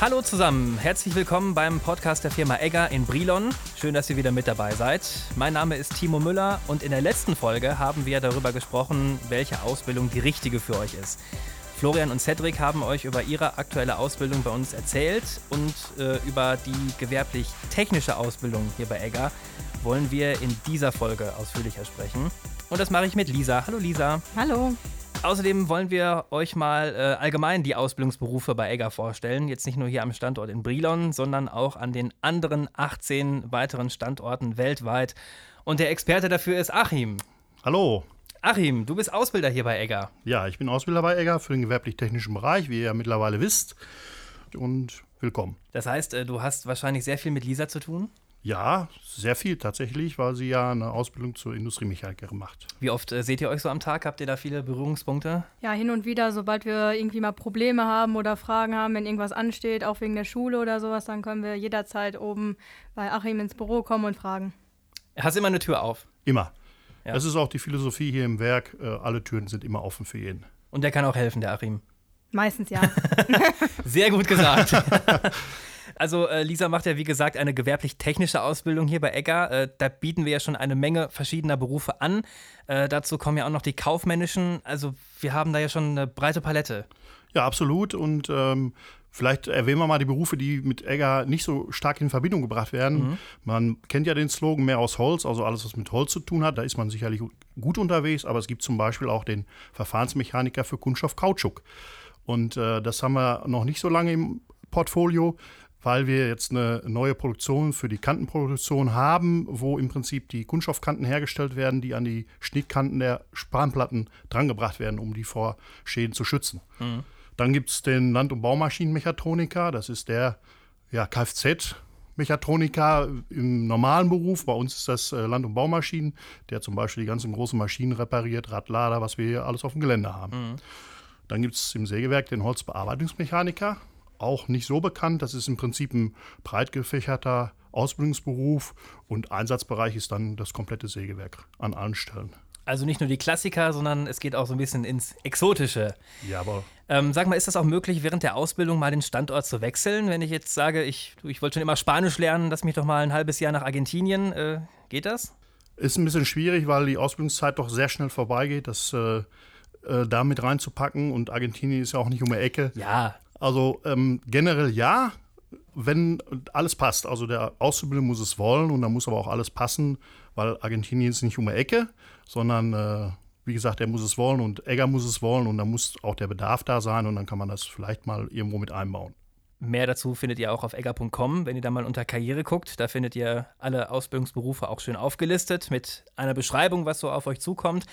Hallo zusammen, herzlich willkommen beim Podcast der Firma Egger in Brilon. Schön, dass ihr wieder mit dabei seid. Mein Name ist Timo Müller und in der letzten Folge haben wir darüber gesprochen, welche Ausbildung die richtige für euch ist. Florian und Cedric haben euch über ihre aktuelle Ausbildung bei uns erzählt und äh, über die gewerblich-technische Ausbildung hier bei Egger wollen wir in dieser Folge ausführlicher sprechen. Und das mache ich mit Lisa. Hallo Lisa. Hallo. Außerdem wollen wir euch mal äh, allgemein die Ausbildungsberufe bei Egger vorstellen. Jetzt nicht nur hier am Standort in Brilon, sondern auch an den anderen 18 weiteren Standorten weltweit. Und der Experte dafür ist Achim. Hallo. Achim, du bist Ausbilder hier bei Egger. Ja, ich bin Ausbilder bei Egger für den gewerblich-technischen Bereich, wie ihr ja mittlerweile wisst. Und willkommen. Das heißt, äh, du hast wahrscheinlich sehr viel mit Lisa zu tun? Ja, sehr viel tatsächlich, weil sie ja eine Ausbildung zur Industriemechanikerin macht. Wie oft äh, seht ihr euch so am Tag? Habt ihr da viele Berührungspunkte? Ja, hin und wieder, sobald wir irgendwie mal Probleme haben oder Fragen haben, wenn irgendwas ansteht, auch wegen der Schule oder sowas, dann können wir jederzeit oben bei Achim ins Büro kommen und fragen. Hast immer eine Tür auf? Immer. Ja. Das ist auch die Philosophie hier im Werk. Äh, alle Türen sind immer offen für jeden. Und der kann auch helfen, der Achim. Meistens ja. Sehr gut gesagt. Also äh, Lisa macht ja wie gesagt eine gewerblich-technische Ausbildung hier bei Egger. Äh, da bieten wir ja schon eine Menge verschiedener Berufe an. Äh, dazu kommen ja auch noch die kaufmännischen. Also wir haben da ja schon eine breite Palette. Ja, absolut. Und ähm, Vielleicht erwähnen wir mal die Berufe, die mit Egger nicht so stark in Verbindung gebracht werden. Mhm. Man kennt ja den Slogan mehr aus Holz, also alles, was mit Holz zu tun hat. Da ist man sicherlich gut unterwegs, aber es gibt zum Beispiel auch den Verfahrensmechaniker für Kunststoff Kautschuk. Und äh, das haben wir noch nicht so lange im Portfolio weil wir jetzt eine neue Produktion für die Kantenproduktion haben, wo im Prinzip die Kunststoffkanten hergestellt werden, die an die Schnittkanten der Spanplatten drangebracht werden, um die vor Schäden zu schützen. Mhm. Dann gibt es den Land- und Baumaschinenmechatroniker, das ist der ja, Kfz. Mechatroniker im normalen Beruf, bei uns ist das äh, Land- und Baumaschinen, der zum Beispiel die ganzen großen Maschinen repariert, Radlader, was wir hier alles auf dem Gelände haben. Mhm. Dann gibt es im Sägewerk den Holzbearbeitungsmechaniker, auch nicht so bekannt. Das ist im Prinzip ein breit gefächerter Ausbildungsberuf und Einsatzbereich ist dann das komplette Sägewerk an allen Stellen. Also nicht nur die Klassiker, sondern es geht auch so ein bisschen ins Exotische. Jawohl. Ähm, sag mal, ist das auch möglich, während der Ausbildung mal den Standort zu wechseln? Wenn ich jetzt sage, ich, ich wollte schon immer Spanisch lernen, lass mich doch mal ein halbes Jahr nach Argentinien. Äh, geht das? Ist ein bisschen schwierig, weil die Ausbildungszeit doch sehr schnell vorbeigeht. Das äh, äh, da mit reinzupacken und Argentinien ist ja auch nicht um die Ecke. Ja, also ähm, generell ja, wenn alles passt. Also der Auszubildende muss es wollen und da muss aber auch alles passen, weil Argentinien ist nicht um die Ecke, sondern äh, wie gesagt, er muss es wollen und Egger muss es wollen und da muss auch der Bedarf da sein und dann kann man das vielleicht mal irgendwo mit einbauen. Mehr dazu findet ihr auch auf egger.com, wenn ihr da mal unter Karriere guckt. Da findet ihr alle Ausbildungsberufe auch schön aufgelistet mit einer Beschreibung, was so auf euch zukommt.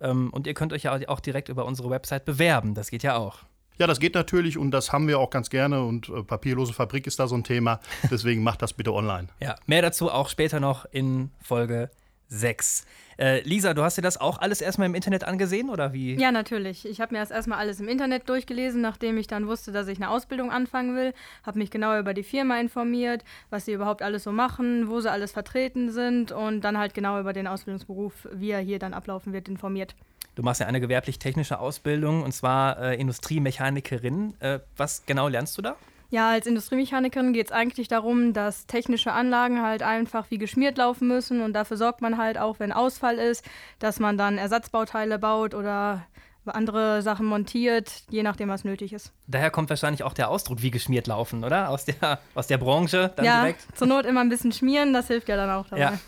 Ähm, und ihr könnt euch ja auch direkt über unsere Website bewerben. Das geht ja auch. Ja, das geht natürlich und das haben wir auch ganz gerne und äh, papierlose Fabrik ist da so ein Thema. Deswegen macht das bitte online. Ja, mehr dazu auch später noch in Folge 6. Äh, Lisa, du hast dir das auch alles erstmal im Internet angesehen oder wie? Ja, natürlich. Ich habe mir das erstmal alles im Internet durchgelesen, nachdem ich dann wusste, dass ich eine Ausbildung anfangen will. Habe mich genau über die Firma informiert, was sie überhaupt alles so machen, wo sie alles vertreten sind und dann halt genau über den Ausbildungsberuf, wie er hier dann ablaufen wird, informiert. Du machst ja eine gewerblich-technische Ausbildung und zwar äh, Industriemechanikerin. Äh, was genau lernst du da? Ja, als Industriemechanikerin geht es eigentlich darum, dass technische Anlagen halt einfach wie geschmiert laufen müssen und dafür sorgt man halt auch, wenn Ausfall ist, dass man dann Ersatzbauteile baut oder andere Sachen montiert, je nachdem, was nötig ist. Daher kommt wahrscheinlich auch der Ausdruck wie geschmiert laufen, oder? Aus der, aus der Branche dann ja, direkt. Zur Not immer ein bisschen schmieren, das hilft ja dann auch dabei. Ja.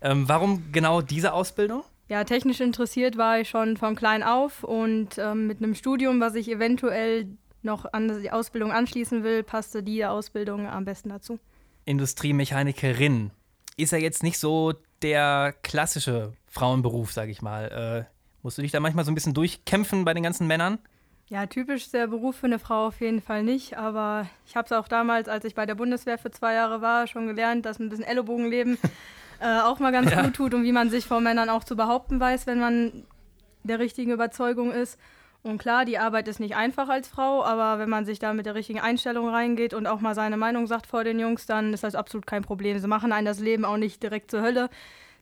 Ähm, warum genau diese Ausbildung? Ja, technisch interessiert war ich schon von klein auf und ähm, mit einem Studium, was ich eventuell noch an die Ausbildung anschließen will, passte die Ausbildung am besten dazu. Industriemechanikerin ist ja jetzt nicht so der klassische Frauenberuf, sag ich mal. Äh, musst du dich da manchmal so ein bisschen durchkämpfen bei den ganzen Männern? Ja, typisch ist der Beruf für eine Frau auf jeden Fall nicht, aber ich habe es auch damals, als ich bei der Bundeswehr für zwei Jahre war, schon gelernt, dass ein bisschen Ellenbogenleben äh, auch mal ganz ja. gut tut und wie man sich vor Männern auch zu behaupten weiß, wenn man der richtigen Überzeugung ist. Und klar, die Arbeit ist nicht einfach als Frau, aber wenn man sich da mit der richtigen Einstellung reingeht und auch mal seine Meinung sagt vor den Jungs, dann ist das absolut kein Problem. Sie machen einen das Leben auch nicht direkt zur Hölle.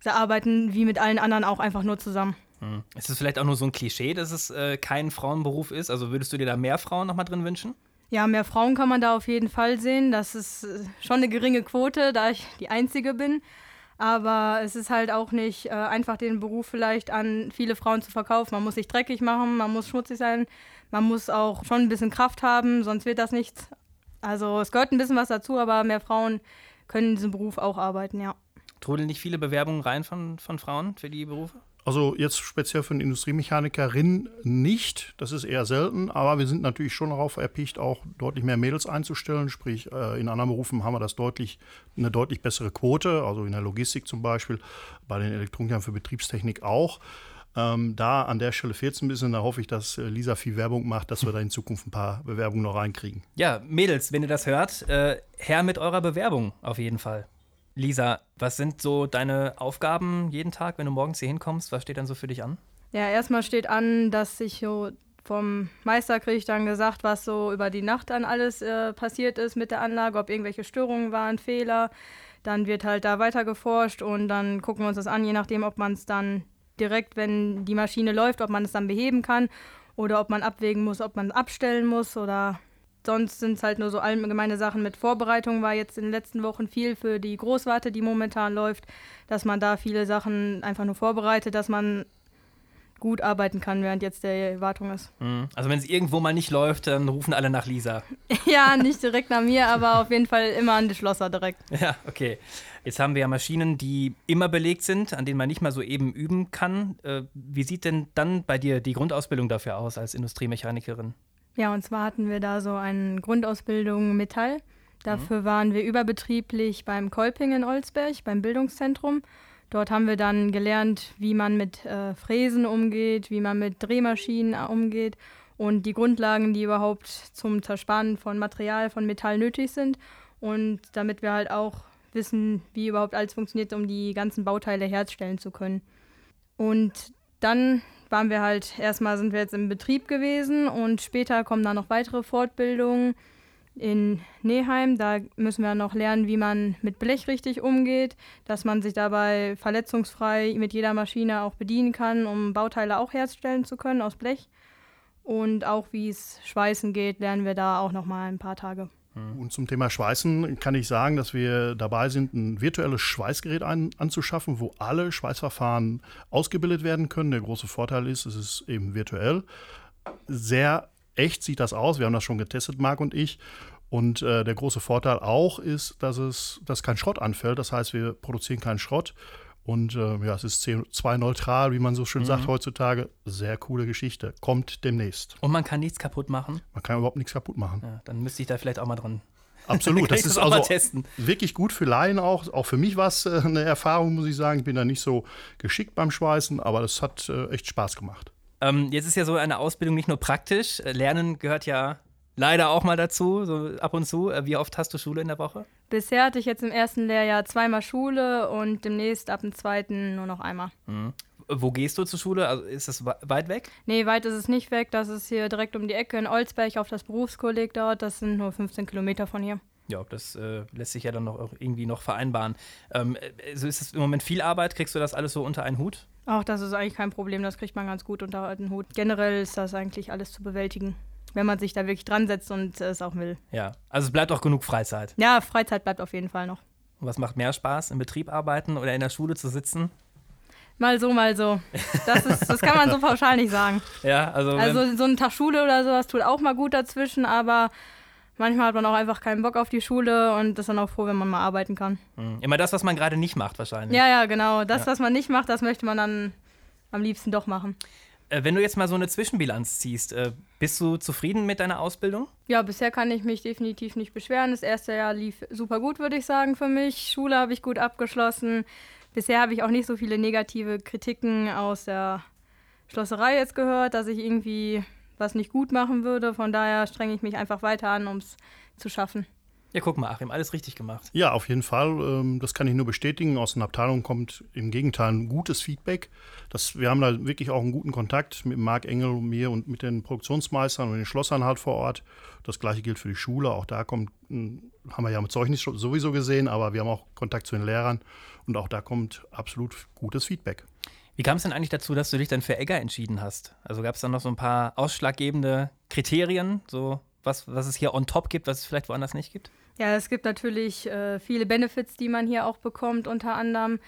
Sie arbeiten wie mit allen anderen auch einfach nur zusammen. Hm. Ist es vielleicht auch nur so ein Klischee, dass es äh, kein Frauenberuf ist? Also würdest du dir da mehr Frauen nochmal drin wünschen? Ja, mehr Frauen kann man da auf jeden Fall sehen. Das ist äh, schon eine geringe Quote, da ich die Einzige bin. Aber es ist halt auch nicht äh, einfach, den Beruf vielleicht an viele Frauen zu verkaufen. Man muss sich dreckig machen, man muss schmutzig sein, man muss auch schon ein bisschen Kraft haben, sonst wird das nichts. Also es gehört ein bisschen was dazu, aber mehr Frauen können in diesem Beruf auch arbeiten, ja. Trudeln nicht viele Bewerbungen rein von, von Frauen für die Berufe? Also jetzt speziell für eine Industriemechanikerin nicht, das ist eher selten, aber wir sind natürlich schon darauf erpicht, auch deutlich mehr Mädels einzustellen. Sprich, äh, in anderen Berufen haben wir das deutlich, eine deutlich bessere Quote, also in der Logistik zum Beispiel, bei den Elektronikern für Betriebstechnik auch. Ähm, da an der Stelle fehlt es ein bisschen. Da hoffe ich, dass äh, Lisa viel Werbung macht, dass wir da in Zukunft ein paar Bewerbungen noch reinkriegen. Ja, Mädels, wenn ihr das hört, äh, her mit eurer Bewerbung auf jeden Fall. Lisa, was sind so deine Aufgaben jeden Tag, wenn du morgens hier hinkommst? Was steht dann so für dich an? Ja, erstmal steht an, dass ich so vom Meister kriege ich dann gesagt, was so über die Nacht dann alles äh, passiert ist mit der Anlage, ob irgendwelche Störungen waren, Fehler. Dann wird halt da weiter geforscht und dann gucken wir uns das an, je nachdem, ob man es dann direkt, wenn die Maschine läuft, ob man es dann beheben kann oder ob man abwägen muss, ob man es abstellen muss oder Sonst sind es halt nur so allgemeine Sachen mit Vorbereitung, war jetzt in den letzten Wochen viel für die Großwarte, die momentan läuft, dass man da viele Sachen einfach nur vorbereitet, dass man gut arbeiten kann, während jetzt der Wartung ist. Mhm. Also wenn es irgendwo mal nicht läuft, dann rufen alle nach Lisa. ja, nicht direkt nach mir, aber auf jeden Fall immer an die Schlosser direkt. Ja, okay. Jetzt haben wir ja Maschinen, die immer belegt sind, an denen man nicht mal so eben üben kann. Äh, wie sieht denn dann bei dir die Grundausbildung dafür aus als Industriemechanikerin? Ja, und zwar hatten wir da so eine Grundausbildung Metall. Dafür mhm. waren wir überbetrieblich beim Kolping in Olsberg, beim Bildungszentrum. Dort haben wir dann gelernt, wie man mit äh, Fräsen umgeht, wie man mit Drehmaschinen umgeht und die Grundlagen, die überhaupt zum Zerspannen von Material, von Metall nötig sind. Und damit wir halt auch wissen, wie überhaupt alles funktioniert, um die ganzen Bauteile herstellen zu können. Und dann waren wir halt, erstmal sind wir jetzt im Betrieb gewesen und später kommen dann noch weitere Fortbildungen in Neheim. Da müssen wir noch lernen, wie man mit Blech richtig umgeht, dass man sich dabei verletzungsfrei mit jeder Maschine auch bedienen kann, um Bauteile auch herstellen zu können aus Blech. Und auch wie es Schweißen geht, lernen wir da auch noch mal ein paar Tage. Mhm. Und zum Thema Schweißen kann ich sagen, dass wir dabei sind, ein virtuelles Schweißgerät ein, anzuschaffen, wo alle Schweißverfahren ausgebildet werden können. Der große Vorteil ist, es ist eben virtuell. Sehr echt sieht das aus. Wir haben das schon getestet, Marc und ich. Und äh, der große Vorteil auch ist, dass es dass kein Schrott anfällt. Das heißt, wir produzieren keinen Schrott und äh, ja, es ist CO2-neutral, wie man so schön mhm. sagt heutzutage. Sehr coole Geschichte. Kommt demnächst. Und man kann nichts kaputt machen? Man kann überhaupt nichts kaputt machen. Ja, dann müsste ich da vielleicht auch mal dran. Absolut, das ist also wirklich gut für Laien auch. Auch für mich war es äh, eine Erfahrung, muss ich sagen. Ich bin da nicht so geschickt beim Schweißen, aber das hat äh, echt Spaß gemacht. Ähm, jetzt ist ja so eine Ausbildung nicht nur praktisch. Lernen gehört ja leider auch mal dazu, so ab und zu. Äh, wie oft hast du Schule in der Woche? Bisher hatte ich jetzt im ersten Lehrjahr zweimal Schule und demnächst ab dem zweiten nur noch einmal. Mhm. Wo gehst du zur Schule? Also ist das weit weg? Nee, weit ist es nicht weg. Das ist hier direkt um die Ecke in Olsberg auf das Berufskolleg dort. Das sind nur 15 Kilometer von hier. Ja, das äh, lässt sich ja dann noch irgendwie noch vereinbaren. Ähm, also ist es im Moment viel Arbeit? Kriegst du das alles so unter einen Hut? Ach, das ist eigentlich kein Problem. Das kriegt man ganz gut unter einen Hut. Generell ist das eigentlich alles zu bewältigen wenn man sich da wirklich dran setzt und es auch will. Ja, also es bleibt auch genug Freizeit. Ja, Freizeit bleibt auf jeden Fall noch. Und was macht mehr Spaß, im Betrieb arbeiten oder in der Schule zu sitzen? Mal so, mal so. Das, ist, das kann man so pauschal nicht sagen. Ja, also. Also so ein Tag Schule oder sowas tut auch mal gut dazwischen, aber manchmal hat man auch einfach keinen Bock auf die Schule und ist dann auch froh, wenn man mal arbeiten kann. Mhm. Immer das, was man gerade nicht macht, wahrscheinlich. Ja, ja, genau. Das, ja. was man nicht macht, das möchte man dann am liebsten doch machen. Äh, wenn du jetzt mal so eine Zwischenbilanz ziehst, äh, bist du zufrieden mit deiner Ausbildung? Ja, bisher kann ich mich definitiv nicht beschweren. Das erste Jahr lief super gut, würde ich sagen, für mich. Schule habe ich gut abgeschlossen. Bisher habe ich auch nicht so viele negative Kritiken aus der Schlosserei jetzt gehört, dass ich irgendwie was nicht gut machen würde. Von daher strenge ich mich einfach weiter an, um es zu schaffen. Ja, guck mal, Achim, alles richtig gemacht. Ja, auf jeden Fall. Ähm, das kann ich nur bestätigen. Aus den Abteilungen kommt im Gegenteil ein gutes Feedback. Das, wir haben da wirklich auch einen guten Kontakt mit Marc Engel und mir und mit den Produktionsmeistern und den Schlossern halt vor Ort. Das gleiche gilt für die Schule. Auch da kommt, hm, haben wir ja mit Zeugnis sowieso gesehen, aber wir haben auch Kontakt zu den Lehrern und auch da kommt absolut gutes Feedback. Wie kam es denn eigentlich dazu, dass du dich dann für Egger entschieden hast? Also gab es dann noch so ein paar ausschlaggebende Kriterien, so was, was es hier on top gibt, was es vielleicht woanders nicht gibt? Ja, es gibt natürlich äh, viele Benefits, die man hier auch bekommt, unter anderem.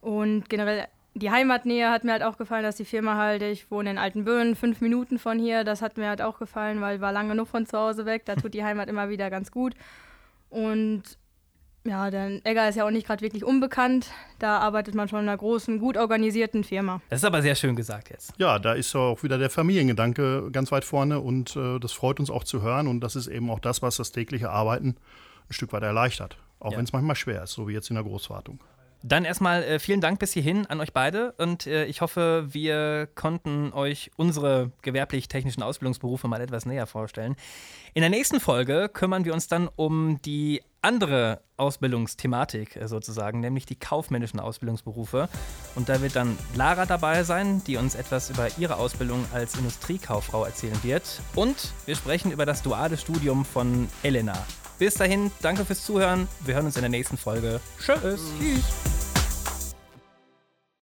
Und generell die Heimatnähe hat mir halt auch gefallen, dass die Firma halt, ich wohne in Altenböen, fünf Minuten von hier, das hat mir halt auch gefallen, weil ich war lange genug von zu Hause weg, da tut die Heimat immer wieder ganz gut. Und ja, denn Egger ist ja auch nicht gerade wirklich unbekannt. Da arbeitet man schon in einer großen, gut organisierten Firma. Das ist aber sehr schön gesagt jetzt. Ja, da ist auch wieder der Familiengedanke ganz weit vorne und äh, das freut uns auch zu hören. Und das ist eben auch das, was das tägliche Arbeiten ein Stück weit erleichtert. Auch ja. wenn es manchmal schwer ist, so wie jetzt in der Großwartung. Dann erstmal äh, vielen Dank bis hierhin an euch beide und äh, ich hoffe, wir konnten euch unsere gewerblich-technischen Ausbildungsberufe mal etwas näher vorstellen. In der nächsten Folge kümmern wir uns dann um die andere Ausbildungsthematik äh, sozusagen, nämlich die kaufmännischen Ausbildungsberufe. Und da wird dann Lara dabei sein, die uns etwas über ihre Ausbildung als Industriekauffrau erzählen wird. Und wir sprechen über das duale Studium von Elena. Bis dahin, danke fürs Zuhören. Wir hören uns in der nächsten Folge. Tschüss. Tschüss.